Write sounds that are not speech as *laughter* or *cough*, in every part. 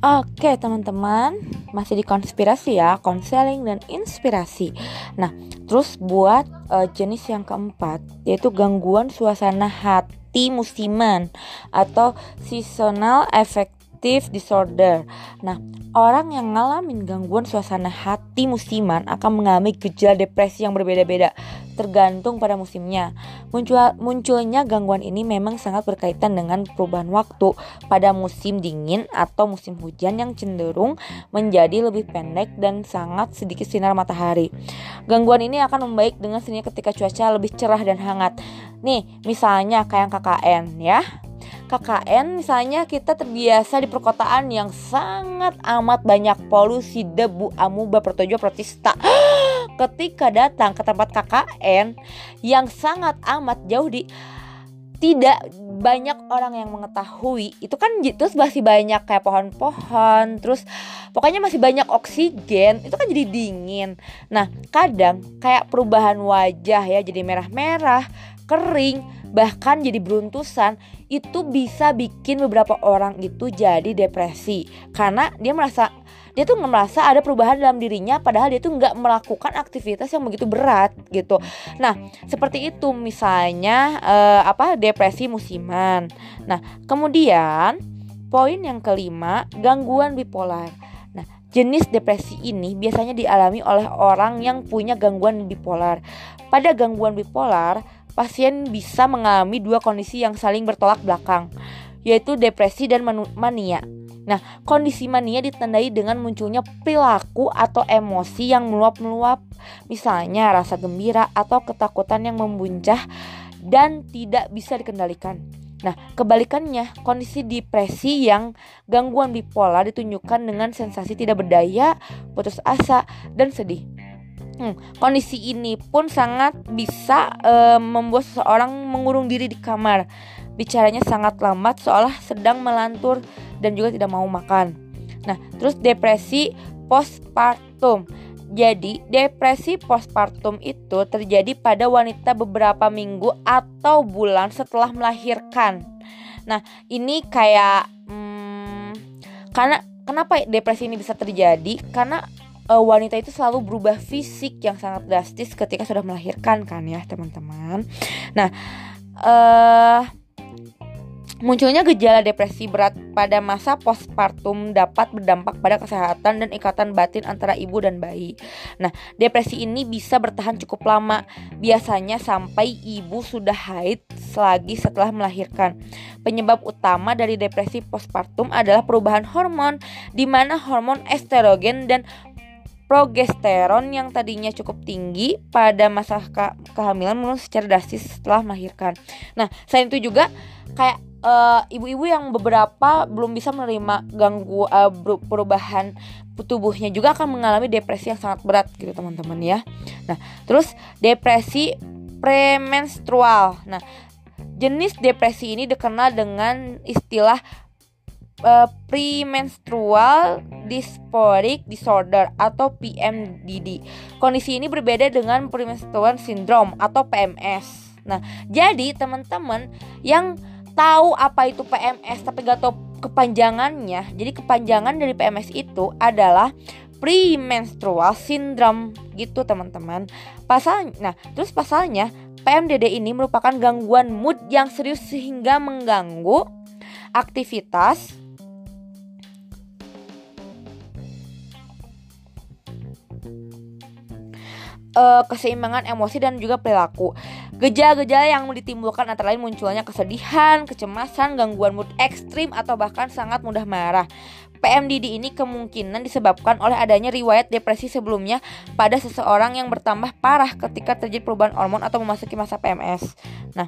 Oke teman-teman. Masih di konspirasi ya Konseling dan inspirasi. Nah terus buat uh, jenis yang keempat Yaitu gangguan suasana hati musiman Atau seasonal affective disorder Nah Orang yang ngalamin gangguan suasana hati musiman akan mengalami gejala depresi yang berbeda-beda tergantung pada musimnya. Muncul, munculnya gangguan ini memang sangat berkaitan dengan perubahan waktu pada musim dingin atau musim hujan yang cenderung menjadi lebih pendek dan sangat sedikit sinar matahari. Gangguan ini akan membaik dengan sendirinya ketika cuaca lebih cerah dan hangat. Nih, misalnya kayak KKN ya. KKN misalnya kita terbiasa di perkotaan yang sangat amat banyak polusi debu amuba protozoa protista. *gasps* Ketika datang ke tempat KKN yang sangat amat jauh di tidak banyak orang yang mengetahui. Itu kan terus masih banyak kayak pohon-pohon terus pokoknya masih banyak oksigen itu kan jadi dingin. Nah kadang kayak perubahan wajah ya jadi merah-merah kering bahkan jadi beruntusan itu bisa bikin beberapa orang itu jadi depresi. Karena dia merasa dia tuh merasa ada perubahan dalam dirinya padahal dia tuh nggak melakukan aktivitas yang begitu berat gitu. Nah seperti itu misalnya eh, apa depresi musiman. Nah kemudian poin yang kelima gangguan bipolar. Nah Jenis depresi ini biasanya dialami oleh orang yang punya gangguan bipolar. Pada gangguan bipolar, pasien bisa mengalami dua kondisi yang saling bertolak belakang, yaitu depresi dan mania. Nah, kondisi mania ditandai dengan munculnya perilaku atau emosi yang meluap-meluap, misalnya rasa gembira atau ketakutan yang membuncah dan tidak bisa dikendalikan. Nah, kebalikannya, kondisi depresi yang gangguan bipolar ditunjukkan dengan sensasi tidak berdaya, putus asa, dan sedih. Hmm, kondisi ini pun sangat bisa uh, membuat seseorang mengurung diri di kamar. Bicaranya sangat lambat seolah sedang melantur dan juga tidak mau makan. Nah, terus depresi postpartum. Jadi, depresi postpartum itu terjadi pada wanita beberapa minggu atau bulan setelah melahirkan. Nah, ini kayak hmm, karena kenapa depresi ini bisa terjadi? Karena uh, wanita itu selalu berubah fisik yang sangat drastis ketika sudah melahirkan kan ya teman-teman. Nah, uh, munculnya gejala depresi berat pada masa postpartum dapat berdampak pada kesehatan dan ikatan batin antara ibu dan bayi. Nah, depresi ini bisa bertahan cukup lama, biasanya sampai ibu sudah haid selagi setelah melahirkan. Penyebab utama dari depresi postpartum adalah perubahan hormon, di mana hormon estrogen dan progesteron yang tadinya cukup tinggi pada masa ke kehamilan menurun secara drastis setelah melahirkan. Nah, selain itu juga kayak eh, ibu-ibu uh, yang beberapa belum bisa menerima ganggu uh, perubahan tubuhnya juga akan mengalami depresi yang sangat berat gitu teman-teman ya. Nah, terus depresi premenstrual. Nah, jenis depresi ini dikenal dengan istilah uh, premenstrual dysphoric disorder atau PMDD. Kondisi ini berbeda dengan premenstrual syndrome atau PMS. Nah, jadi teman-teman yang tahu apa itu PMS tapi gak tahu kepanjangannya, jadi kepanjangan dari PMS itu adalah premenstrual syndrome gitu teman-teman. Pasal, nah terus pasalnya PMDD ini merupakan gangguan mood yang serius sehingga mengganggu aktivitas uh, keseimbangan emosi dan juga perilaku. Gejala-gejala yang ditimbulkan antara lain munculnya kesedihan, kecemasan, gangguan mood ekstrim atau bahkan sangat mudah marah. PMDD ini kemungkinan disebabkan oleh adanya riwayat depresi sebelumnya pada seseorang yang bertambah parah ketika terjadi perubahan hormon atau memasuki masa PMS. Nah,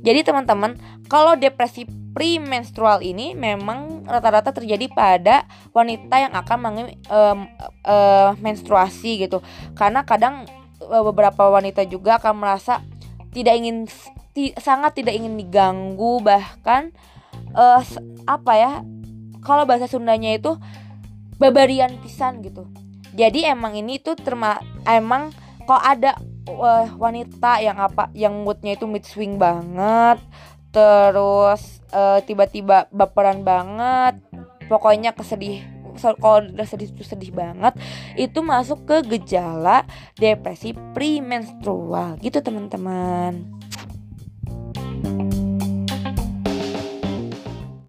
jadi teman-teman, kalau depresi premenstrual ini memang rata-rata terjadi pada wanita yang akan mengalami um, uh, menstruasi gitu. Karena kadang uh, beberapa wanita juga akan merasa tidak ingin sangat tidak ingin diganggu bahkan uh, apa ya kalau bahasa Sundanya itu babarian pisan gitu. Jadi emang ini tuh terma emang kalau ada uh, wanita yang apa yang moodnya itu mid swing banget terus eh, tiba-tiba baperan banget pokoknya kesedih kalau udah sedih itu sedih banget itu masuk ke gejala depresi premenstrual gitu teman-teman